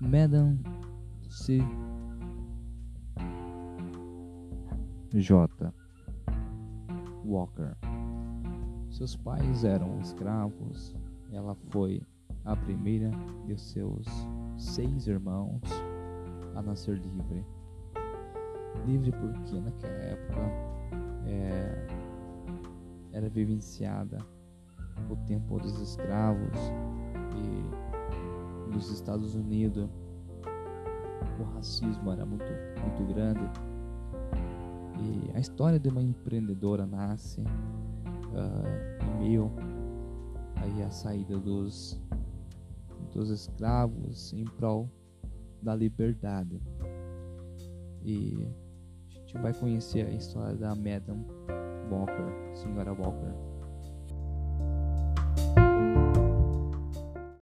Madam C. J. Walker. Seus pais eram escravos. Ela foi a primeira de seus seis irmãos a nascer livre. Livre porque naquela época é, era vivenciada o tempo dos escravos e nos Estados Unidos. O racismo era muito, muito grande. E a história de uma empreendedora nasce uh, em meio aí a saída dos dos escravos em prol da liberdade. E a gente vai conhecer a história da Madame Walker, senhora Walker